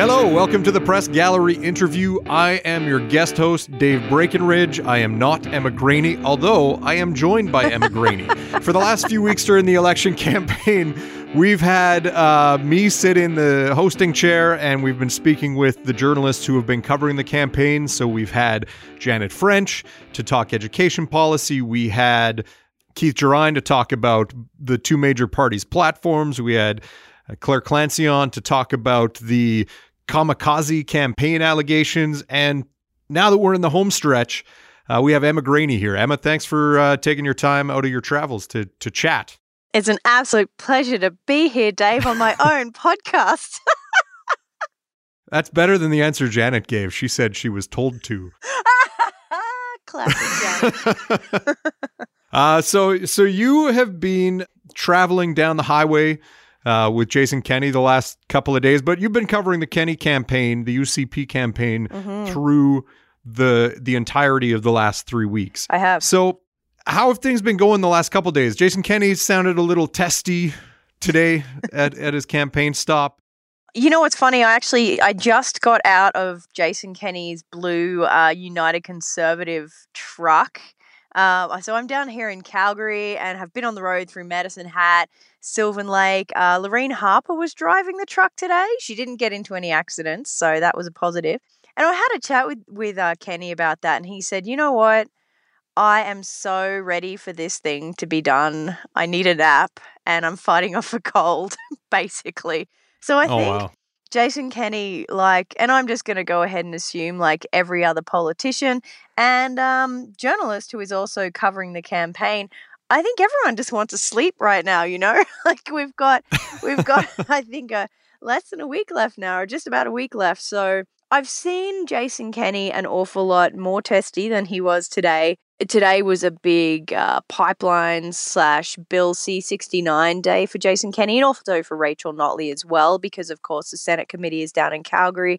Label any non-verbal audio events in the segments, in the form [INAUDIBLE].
Hello, welcome to the Press Gallery interview. I am your guest host, Dave Breakenridge. I am not Emma Graney, although I am joined by Emma [LAUGHS] Graney. For the last few weeks during the election campaign, we've had uh, me sit in the hosting chair and we've been speaking with the journalists who have been covering the campaign. So we've had Janet French to talk education policy. We had Keith Gerein to talk about the two major parties' platforms. We had uh, Clare Clancy on to talk about the kamikaze campaign allegations. And now that we're in the home stretch, uh, we have Emma Graney here. Emma, thanks for uh, taking your time out of your travels to to chat. It's an absolute pleasure to be here, Dave, on my [LAUGHS] own podcast. [LAUGHS] That's better than the answer Janet gave. She said she was told to. [LAUGHS] Classic Janet. uh, so, so you have been traveling down the highway uh, with Jason Kenney the last couple of days, but you've been covering the Kenney campaign, the UCP campaign, Mhm. through the the entirety of the last three weeks. I have. So, how have things been going the last couple of days? Jason Kenney sounded a little testy today [LAUGHS] at, at his campaign stop. You know what's funny? I actually I just got out of Jason Kenney's blue uh, United Conservative truck. Uh, so I'm down here in Calgary and have been on the road through Medicine Hat, Sylvan Lake. Uh, Lorraine Harper was driving the truck today. She didn't get into any accidents, so that was a positive. And I had a chat with with uh, Kenney about that, and he said, "You know what? I am so ready for this thing to be done. I need a nap, and I'm fighting [LAUGHS] off a cold, basically." So I oh think wow! Jason Kenney, like, and I'm just going to go ahead and assume, like every other politician and um, journalist who is also covering the campaign, I think everyone just wants to sleep right now. You know, [LAUGHS] like we've got, we've got, [LAUGHS] I think, uh, less than a week left now, or just about a week left. So I've seen Jason Kenney an awful lot more testy than he was today. Today was a big uh, pipeline slash Bill C sixty nine day for Jason Kenney and also for Rachel Notley as well, because of course the Senate committee is down in Calgary,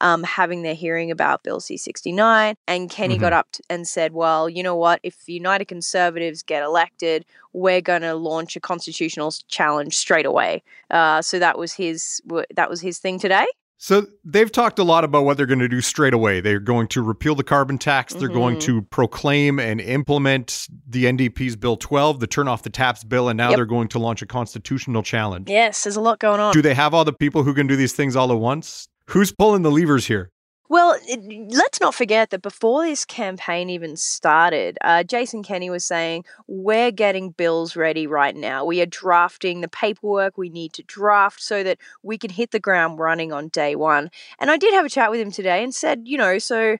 um, having their hearing about Bill C sixty nine. And Kenney got up t- and said, "Well, you know what? If the United Conservatives get elected, we're going to launch a constitutional challenge straight away." Uh, so that was his w- that was his thing today. So they've talked a lot about what they're going to do straight away. They're going to repeal the carbon tax. They're going Mhm. to proclaim and implement the NDP's Bill 12, the turn off the taps bill, and now Yep. they're going to launch a constitutional challenge. Yes, there's a lot going on. Do they have all the people who can do these things all at once? Who's pulling the levers here? Well, it, let's not forget that before this campaign even started, uh, Jason Kenney was saying, We're getting bills ready right now. We are drafting the paperwork we need to draft so that we can hit the ground running on day one. And I did have a chat with him today and said, You know, so.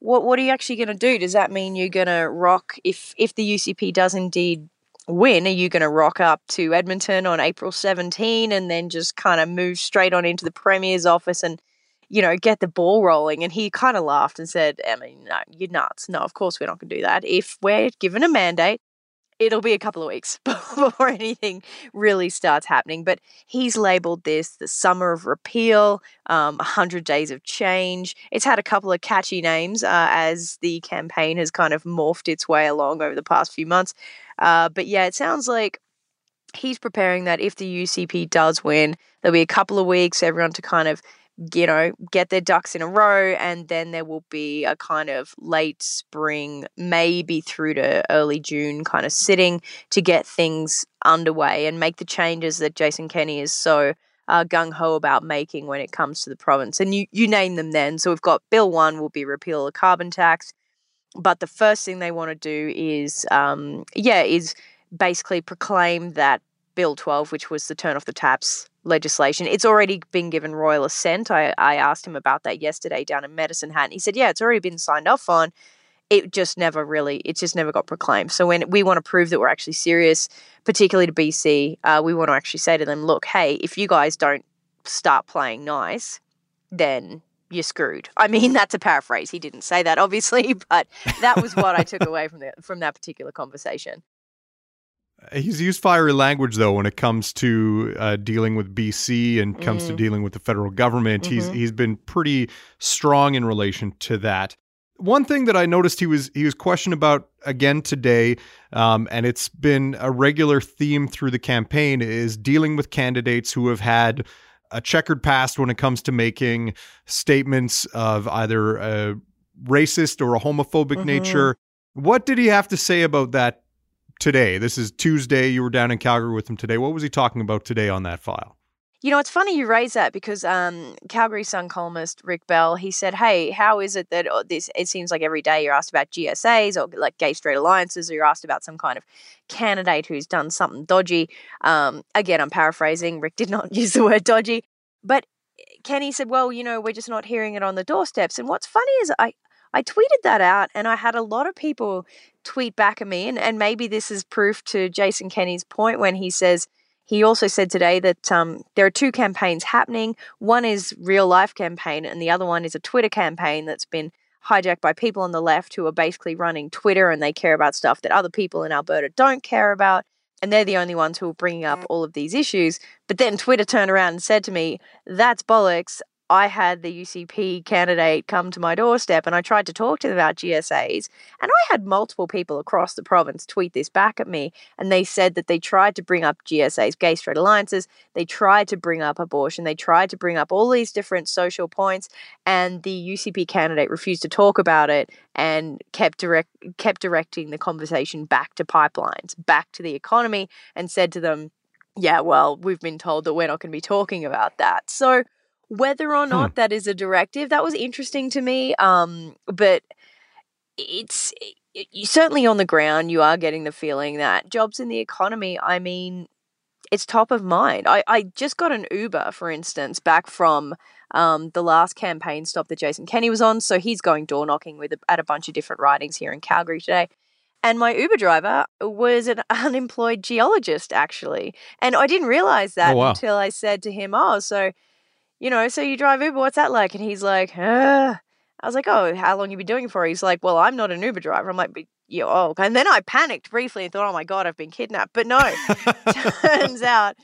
What, what are you actually going to do? Does that mean you're going to rock if if the UCP does indeed win? Are you going to rock up to Edmonton on April 17 and then just kind of move straight on into the premier's office and you know, get the ball rolling. And he kind of laughed and said, Emma, no, you're nuts. No, of course we're not going to do that. If we're given a mandate, it'll be a couple of weeks [LAUGHS] before anything really starts happening. But he's labeled this the summer of repeal, um, 100 days of change. It's had a couple of catchy names uh, as the campaign has kind of morphed its way along over the past few months. Uh, but yeah, it sounds like he's preparing that if the UCP does win, there'll be a couple of weeks, everyone to kind of you know, get their ducks in a row, and then there will be a kind of late spring, maybe through to early June kind of sitting to get things underway and make the changes that Jason Kenney is so uh, gung ho about making when it comes to the province. And you, you name them then. So we've got Bill 1 will be repeal the carbon tax. But the first thing they want to do is, um, yeah, is basically proclaim that Bill 12, which was the turn off the taps legislation. It's already been given royal assent. I, I asked him about that yesterday down in Medicine Hat. And he said, yeah, it's already been signed off on. It just never really, it just never got proclaimed. So when we want to prove that we're actually serious, particularly to BC, uh, we want to actually say to them, look, hey, if you guys don't start playing nice, then you're screwed. I mean, [LAUGHS] that's a paraphrase. He didn't say that, obviously, [LAUGHS] but that was what I took [LAUGHS] away from the, from that particular conversation. He's used fiery language though when it comes to uh, dealing with BC and comes to Mm. dealing with the federal government. He's Mhm. he's been pretty strong in relation to that. One thing that I noticed he was he was questioned about again today, um, and it's been a regular theme through the campaign, is dealing with candidates who have had a checkered past when it comes to making statements of either a racist or a homophobic mm-hmm. nature. What did he have to say about that today? This is Tuesday. You were down in Calgary with him today. What was he talking about today on that file? You know, it's funny you raise that because um, Calgary Sun columnist Rick Bell, he said, "Hey, how is it that oh, this? It seems like every day you're asked about GSAs or like gay straight alliances, or you're asked about some kind of candidate who's done something dodgy." Um, again, I'm paraphrasing. Rick did not [LAUGHS] use the word dodgy, but Kenney said, "Well, you know, we're just not hearing it on the doorsteps." And what's funny is I I tweeted that out, and I had a lot of people tweet back at me, and and maybe this is proof to Jason Kenney's point when he says he also said today that um, there are two campaigns happening. One is real life campaign, and the other one is a Twitter campaign that's been hijacked by people on the left who are basically running Twitter and they care about stuff that other people in Alberta don't care about. And they're the only ones who are bringing up all of these issues. But then Twitter turned around and said to me, That's bollocks. I had the UCP candidate come to my doorstep and I tried to talk to them about GSAs. And I had multiple people across the province tweet this back at me. And they said that they tried to bring up GSAs, gay straight alliances. They tried to bring up abortion. They tried to bring up all these different social points. And the UCP candidate refused to talk about it and kept, direct, kept directing the conversation back to pipelines, back to the economy, and said to them, yeah, well, we've been told that we're not going to be talking about that. So, whether or not hmm. that is a directive, that was interesting to me. Um, but it's it, certainly on the ground, you are getting the feeling that jobs in the economy, I mean, it's top of mind. I, I just got an Uber, for instance, back from um, the last campaign stop that Jason Kenney was on. So he's going door knocking with a, at a bunch of different ridings here in Calgary today. And my Uber driver was an [LAUGHS] unemployed geologist, actually. And I didn't realize that oh, wow. until I said to him, Oh, so you know, so you drive Uber, what's that like? And he's like, uh. I was like, oh, how long you been doing it for? He's like, well, I'm not an Uber driver. I'm like, you oh, and then I panicked briefly and thought, oh my god, I've been kidnapped. But no, [LAUGHS] turns out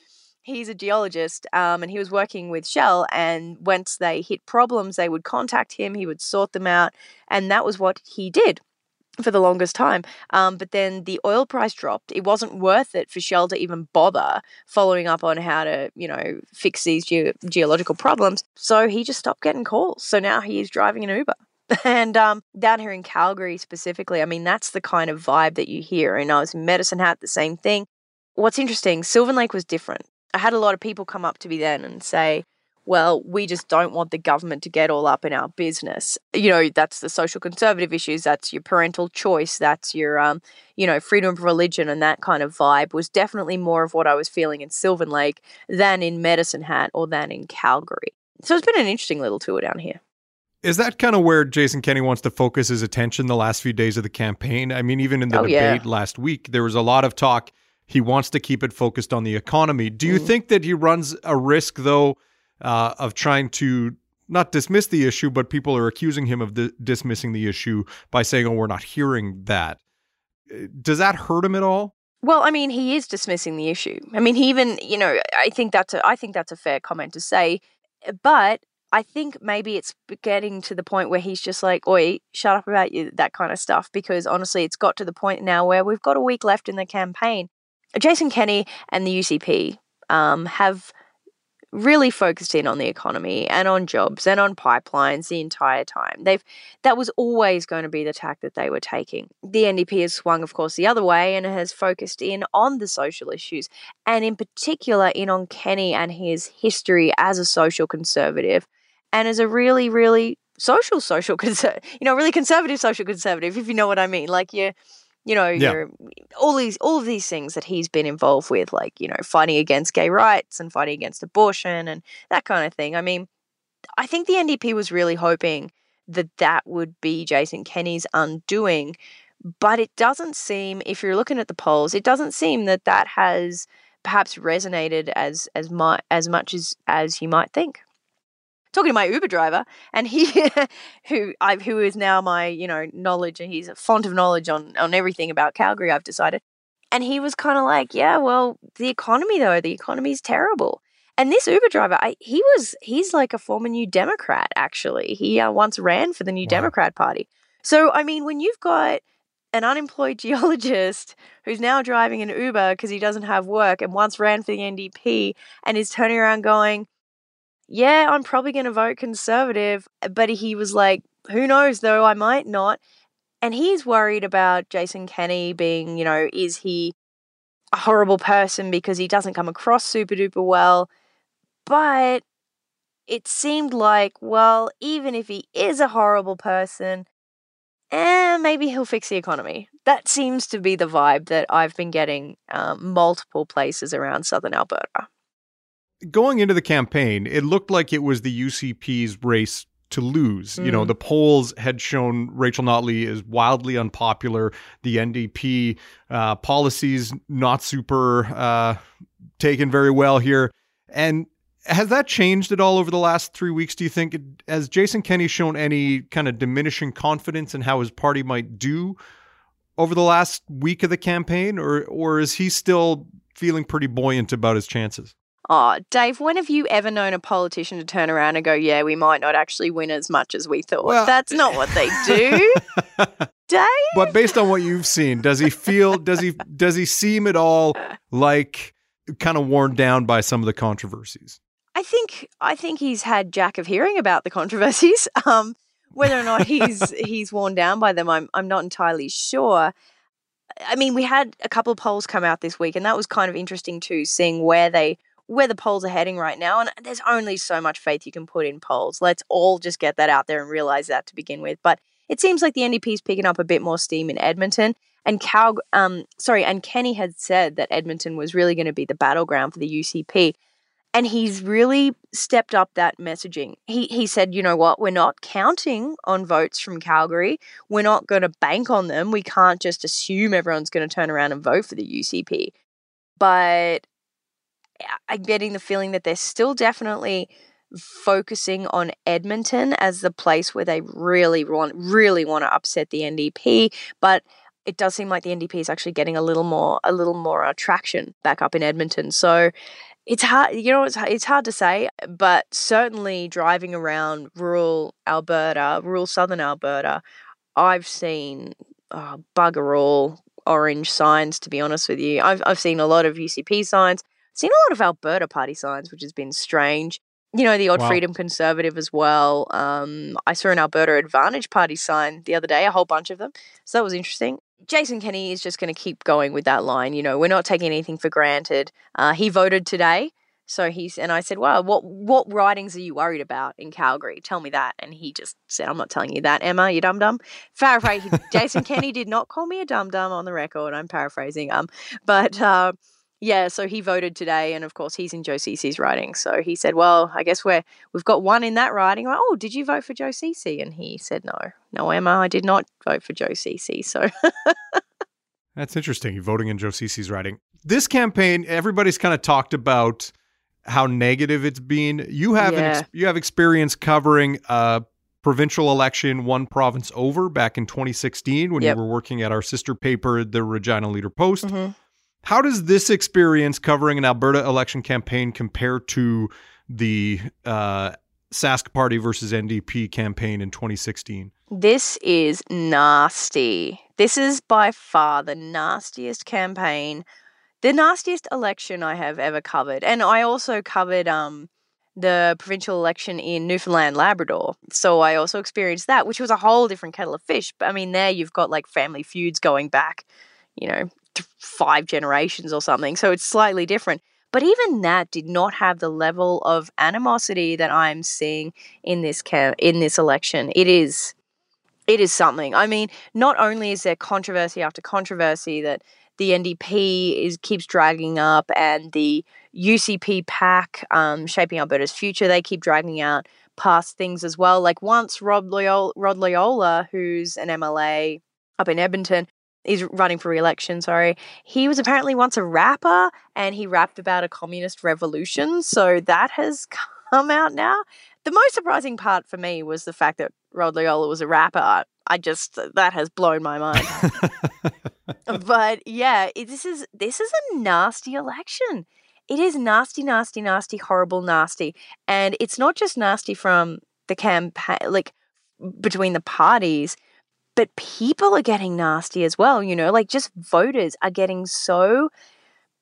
he's a geologist, um, and he was working with Shell. And once they hit problems, they would contact him. He would sort them out, and that was what he did for the longest time. Um, but then the oil price dropped. It wasn't worth it for Shell to even bother following up on how to, you know, fix these ge- geological problems. So he just stopped getting calls. So now he is driving an Uber. [LAUGHS] And um, down here in Calgary specifically, I mean, that's the kind of vibe that you hear. And I was in Medicine Hat, the same thing. What's interesting, Sylvan Lake was different. I had a lot of people come up to me then and say, well, we just don't want the government to get all up in our business. You know, that's the social conservative issues, that's your parental choice, that's your, um, you know, freedom of religion and that kind of vibe was definitely more of what I was feeling in Sylvan Lake than in Medicine Hat or than in Calgary. So it's been an interesting little tour down here. Is that kind of where Jason Kenney wants to focus his attention the last few days of the campaign? I mean, even in the oh, debate yeah. last week, there was a lot of talk. He wants to keep it focused on the economy. Do you mm. think that he runs a risk, though? Uh, of trying to not dismiss the issue, but people are accusing him of dismissing the issue by saying, "Oh, we're not hearing that." Uh, does that hurt him at all? Well, I mean, he is dismissing the issue. I mean, he even, you know, I think that's a, I think that's a fair comment to say, but I think maybe it's getting to the point where he's just like, "Oi, shut up about you, that kind of stuff." Because honestly, it's got to the point now where we've got a week left in the campaign. Jason Kenney and the UCP um, have really focused in on the economy and on jobs and on pipelines the entire time. They've that was always going to be the tack that they were taking. The NDP has swung, of course, the other way and has focused in on the social issues, and in particular in on Kenney and his history as a social conservative and as a really, really social social [LAUGHS] you know, really conservative social conservative, if you know what I mean. Like you you know, yeah. all these all of these things that he's been involved with, like you know, fighting against gay rights and fighting against abortion and that kind of thing. I mean, I think the NDP was really hoping that that would be Jason Kenney's undoing, but it doesn't seem. If you're looking at the polls, it doesn't seem that that has perhaps resonated as as much as much as as you might think talking to my Uber driver, and he, [LAUGHS] who I who is now my you know knowledge, and he's a font of knowledge on on everything about Calgary. I've decided, and he was kind of like, yeah, well, the economy though, the economy's terrible. And this Uber driver, I, he was he's like a former New Democrat. Actually, he uh, once ran for the New wow. Democrat Party. So I mean, when you've got an unemployed [LAUGHS] geologist who's now driving an Uber because he doesn't have work and once ran for the NDP and is turning around going, yeah, I'm probably going to vote conservative. But he was like, who knows, though, I might not. And he's worried about Jason Kenney being, you know, is he a horrible person because he doesn't come across super duper well? But it seemed like, well, even if he is a horrible person, eh, maybe he'll fix the economy. That seems to be the vibe that I've been getting um, multiple places around southern Alberta. Going into the campaign, it looked like it was the UCP's race to lose. Mm. You know, mm. the polls had shown Rachel Notley is wildly unpopular. The NDP uh, policies not super uh, taken very well here. And has that changed at all over the last three weeks? Do you think has Jason Kenney shown any kind of diminishing confidence in how his party might do over the last week of the campaign, or or is he still feeling pretty buoyant about his chances? Oh, Dave, when have you ever known a politician to turn around and go, "Yeah, we might not actually win as much as we thought"? Well, That's not what they do. [LAUGHS] Dave. But based on what you've seen, does he feel? Does he? Does he seem at all like kind of worn down by some of the controversies? I think I think he's had jack of hearing about the controversies. [LAUGHS] Um, whether or not he's [LAUGHS] he's worn down by them, I'm I'm not entirely sure. I mean, we had a couple of polls come out this week, and that was kind of interesting too, seeing where they where the polls are heading right now. And there's only so much faith you can put in polls. Let's all just get that out there and realize that to begin with. But it seems like the NDP is picking up a bit more steam in Edmonton. And Cal, um, sorry, and Kenney had said that Edmonton was really going to be the battleground for the UCP and he's really stepped up that messaging. He he said, you know what, we're not counting on votes from Calgary. We're not going to bank on them. We can't just assume everyone's going to turn around and vote for the UCP. But I'm getting the feeling that they're still definitely focusing on Edmonton as the place where they really want really want to upset the NDP, but it does seem like the NDP is actually getting a little more a little more uh, traction back up in Edmonton. So it's hard, you know, it's, it's hard to say, but certainly driving around rural Alberta, rural southern Alberta, I've seen oh, bugger all orange signs, to be honest with you. I've, I've seen a lot of UCP signs, seen a lot of Alberta Party signs, which has been strange. You know, the odd wow. Freedom Conservative as well. Um, I saw an Alberta Advantage Party sign the other day, a whole bunch of them. So that was interesting. Jason Kenney is just going to keep going with that line. You know, we're not taking anything for granted. Uh, he voted today. So he's and I said, "Well, what what ridings are you worried about in Calgary? Tell me that." And he just said, "I'm not telling you that, Emma. You dum dum." Paraphrase. Jason Kenney did not call me a dum dum on the record. I'm paraphrasing. Um, but uh, yeah, so he voted today, and of course he's in Joe Ceci's riding. So he said, "Well, I guess we're we've got one in that riding." Like, oh, did you vote for Joe Ceci? And he said, "No, no, Emma, I did not vote for Joe Ceci." So that's interesting. You're voting in Joe Ceci's riding. This campaign, everybody's kind of talked about how negative it's been. You have yeah. ex- you have experience covering a provincial election one province over back in 2016 when yep. you were working at our sister paper, the Regina Leader Post. Mm-hmm. How does this experience covering an Alberta election campaign compare to the uh, Sask Party versus NDP campaign in 2016? This is nasty. This is by far the nastiest campaign, the nastiest election I have ever covered. And I also covered um, the provincial election in Newfoundland, Labrador. So I also experienced that, which was a whole different kettle of fish. But I mean, there you've got like family feuds going back, you know, five generations or something. So it's slightly different. But even that did not have the level of animosity that I'm seeing in this ca- in this election. It is it is something. I mean, not only is there controversy after controversy that the NDP is keeps dragging up, and the UCP pack, um, shaping Alberta's future, they keep dragging out past things as well. Like once Rod Loyola, Rod Loyola who's an MLA up in Edmonton, is running for re-election sorry. He was apparently once a rapper and he rapped about a communist revolution so that has [LAUGHS] come out now. The most surprising part for me was the fact that rod loyola was a rapper. I just that has blown my mind. [LAUGHS] But yeah this is this is a nasty election. It is nasty nasty nasty horrible nasty. And it's not just nasty from the campaign like between the parties but people are getting nasty as well, you know, like just voters are getting so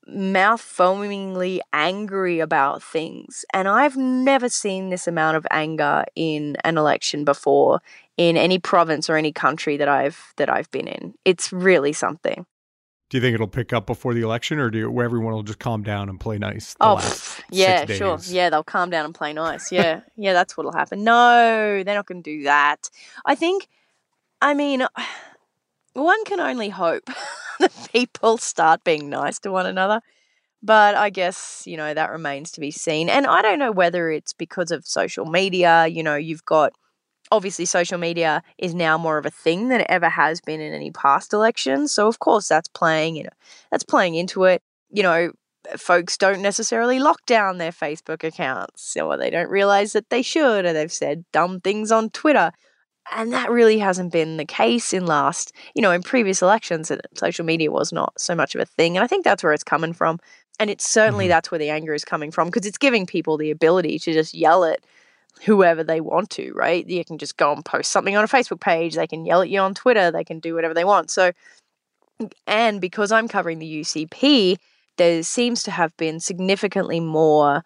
mouth foamingly angry about things. And I've never seen this amount of anger in an election before in any province or any country that I've that I've been in. It's really something. Do you think it'll pick up before the election, or do you, everyone will just calm down and play nice? Oh, yeah, sure. Yeah, they'll calm down and play nice. Yeah, yeah, that's what'll happen. No, they're not going to do that. I think. I mean, one can only hope [LAUGHS] that people start being nice to one another. But I guess, you know, that remains to be seen. And I don't know whether it's because of social media. You know, you've got obviously social media is now more of a thing than it ever has been in any past elections. So of course that's playing, you know, that's playing into it. You know, folks don't necessarily lock down their Facebook accounts or they don't realize that they should or they've said dumb things on Twitter. And that really hasn't been the case in last, you know, in previous elections, that social media was not so much of a thing. And I think that's where it's coming from. And it's certainly mm-hmm. that's where the anger is coming from because it's giving people the ability to just yell at whoever they want to, right? You can just go and post something on a Facebook page, they can yell at you on Twitter, they can do whatever they want. So, and because I'm covering the UCP, there seems to have been significantly more,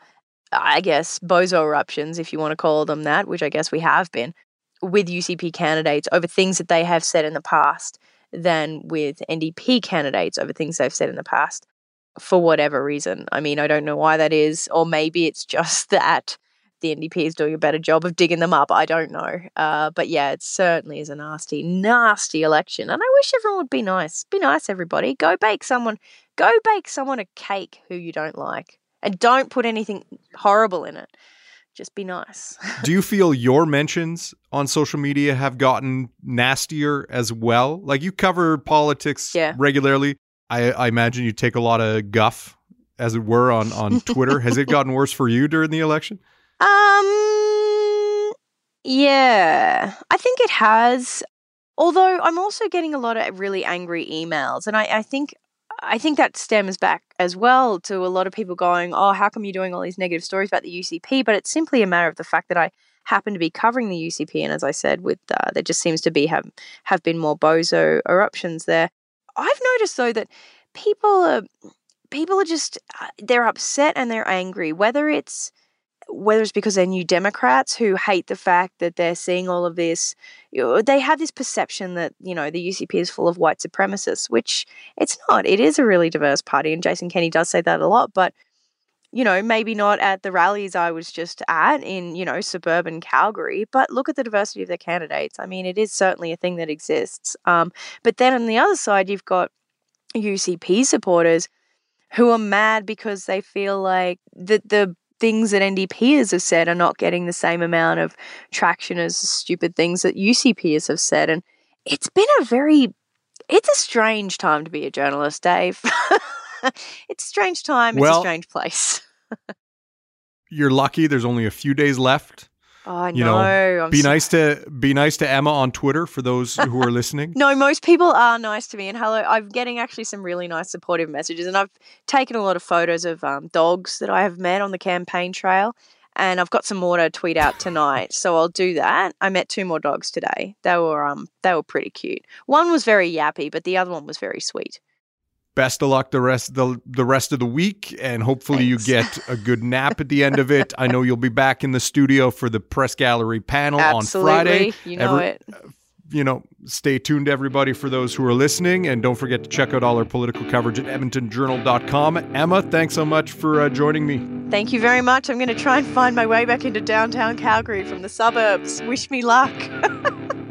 I guess, bozo eruptions, if you want to call them that, which I guess we have been, with UCP candidates over things that they have said in the past than with NDP candidates over things they've said in the past for whatever reason. I mean, I don't know why that is, or maybe it's [LAUGHS] just that the NDP is doing a better job of digging them up. I don't know. Uh, but yeah, it certainly is a nasty, nasty election. And I wish everyone would be nice. Be nice, everybody. Go bake someone, go bake someone a cake who you don't like. And don't put anything horrible in it. Just be nice. [LAUGHS] Do you feel your mentions on social media have gotten nastier as well? Like you cover politics yeah. regularly. I, I imagine you take a lot of guff, as it were, on, on [LAUGHS] Twitter. Has it gotten worse for you during the election? Um, yeah, I think it has. Although I'm also getting a lot of really angry emails, and I, I think I think that stems back as well to a lot of people going, "Oh, how come you're doing all these negative stories about the UCP?" But it's simply a matter of the fact that I happen to be covering the UCP, and as I said, with uh, there just seems to be have have been more bozo eruptions there. I've noticed though that people are people are just uh, they're upset and they're angry, whether it's whether it's because they're new Democrats who hate the fact that they're seeing all of this, they have this perception that, you know, the UCP is full of white supremacists, which it's not. It is a really diverse party, and Jason Kenney does say that a lot, but, you know, maybe not at the rallies I was just at in, you know, suburban Calgary, but look at the diversity of their candidates. I mean, it is certainly a thing that exists. Um, but then on the other side, you've got UCP supporters who are mad because they feel like the the things that NDPers have said are not getting the same amount of traction as stupid things that UCPers have said. And it's been a very, it's a strange time to be a journalist, Dave. [LAUGHS] it's a strange time. Well, it's a strange place. [LAUGHS] you're lucky. There's only a few days left Oh, I you know. know be nice to be nice to Emma on Twitter for those who are listening. [LAUGHS] no, most people are nice to me, and hello, I'm getting actually some really nice supportive messages, and I've taken a lot of photos of um, dogs that I have met on the campaign trail, and I've got some more to tweet out tonight, so I'll do that. I met two more dogs today. They were um they were pretty cute. One was very yappy, but the other one was very sweet best of luck the rest the the rest of the week and hopefully Thanks. you get a good nap at the end of it. I know you'll be back in the studio for the press gallery panel Absolutely. on Friday. You know Every, it. You know, stay tuned everybody for those who are listening and don't forget to check out all our political coverage at edmontonjournal.com. Emma, thanks so much for uh, joining me. Thank you very much. I'm going to try and find my way back into downtown Calgary from the suburbs. Wish me luck. [LAUGHS]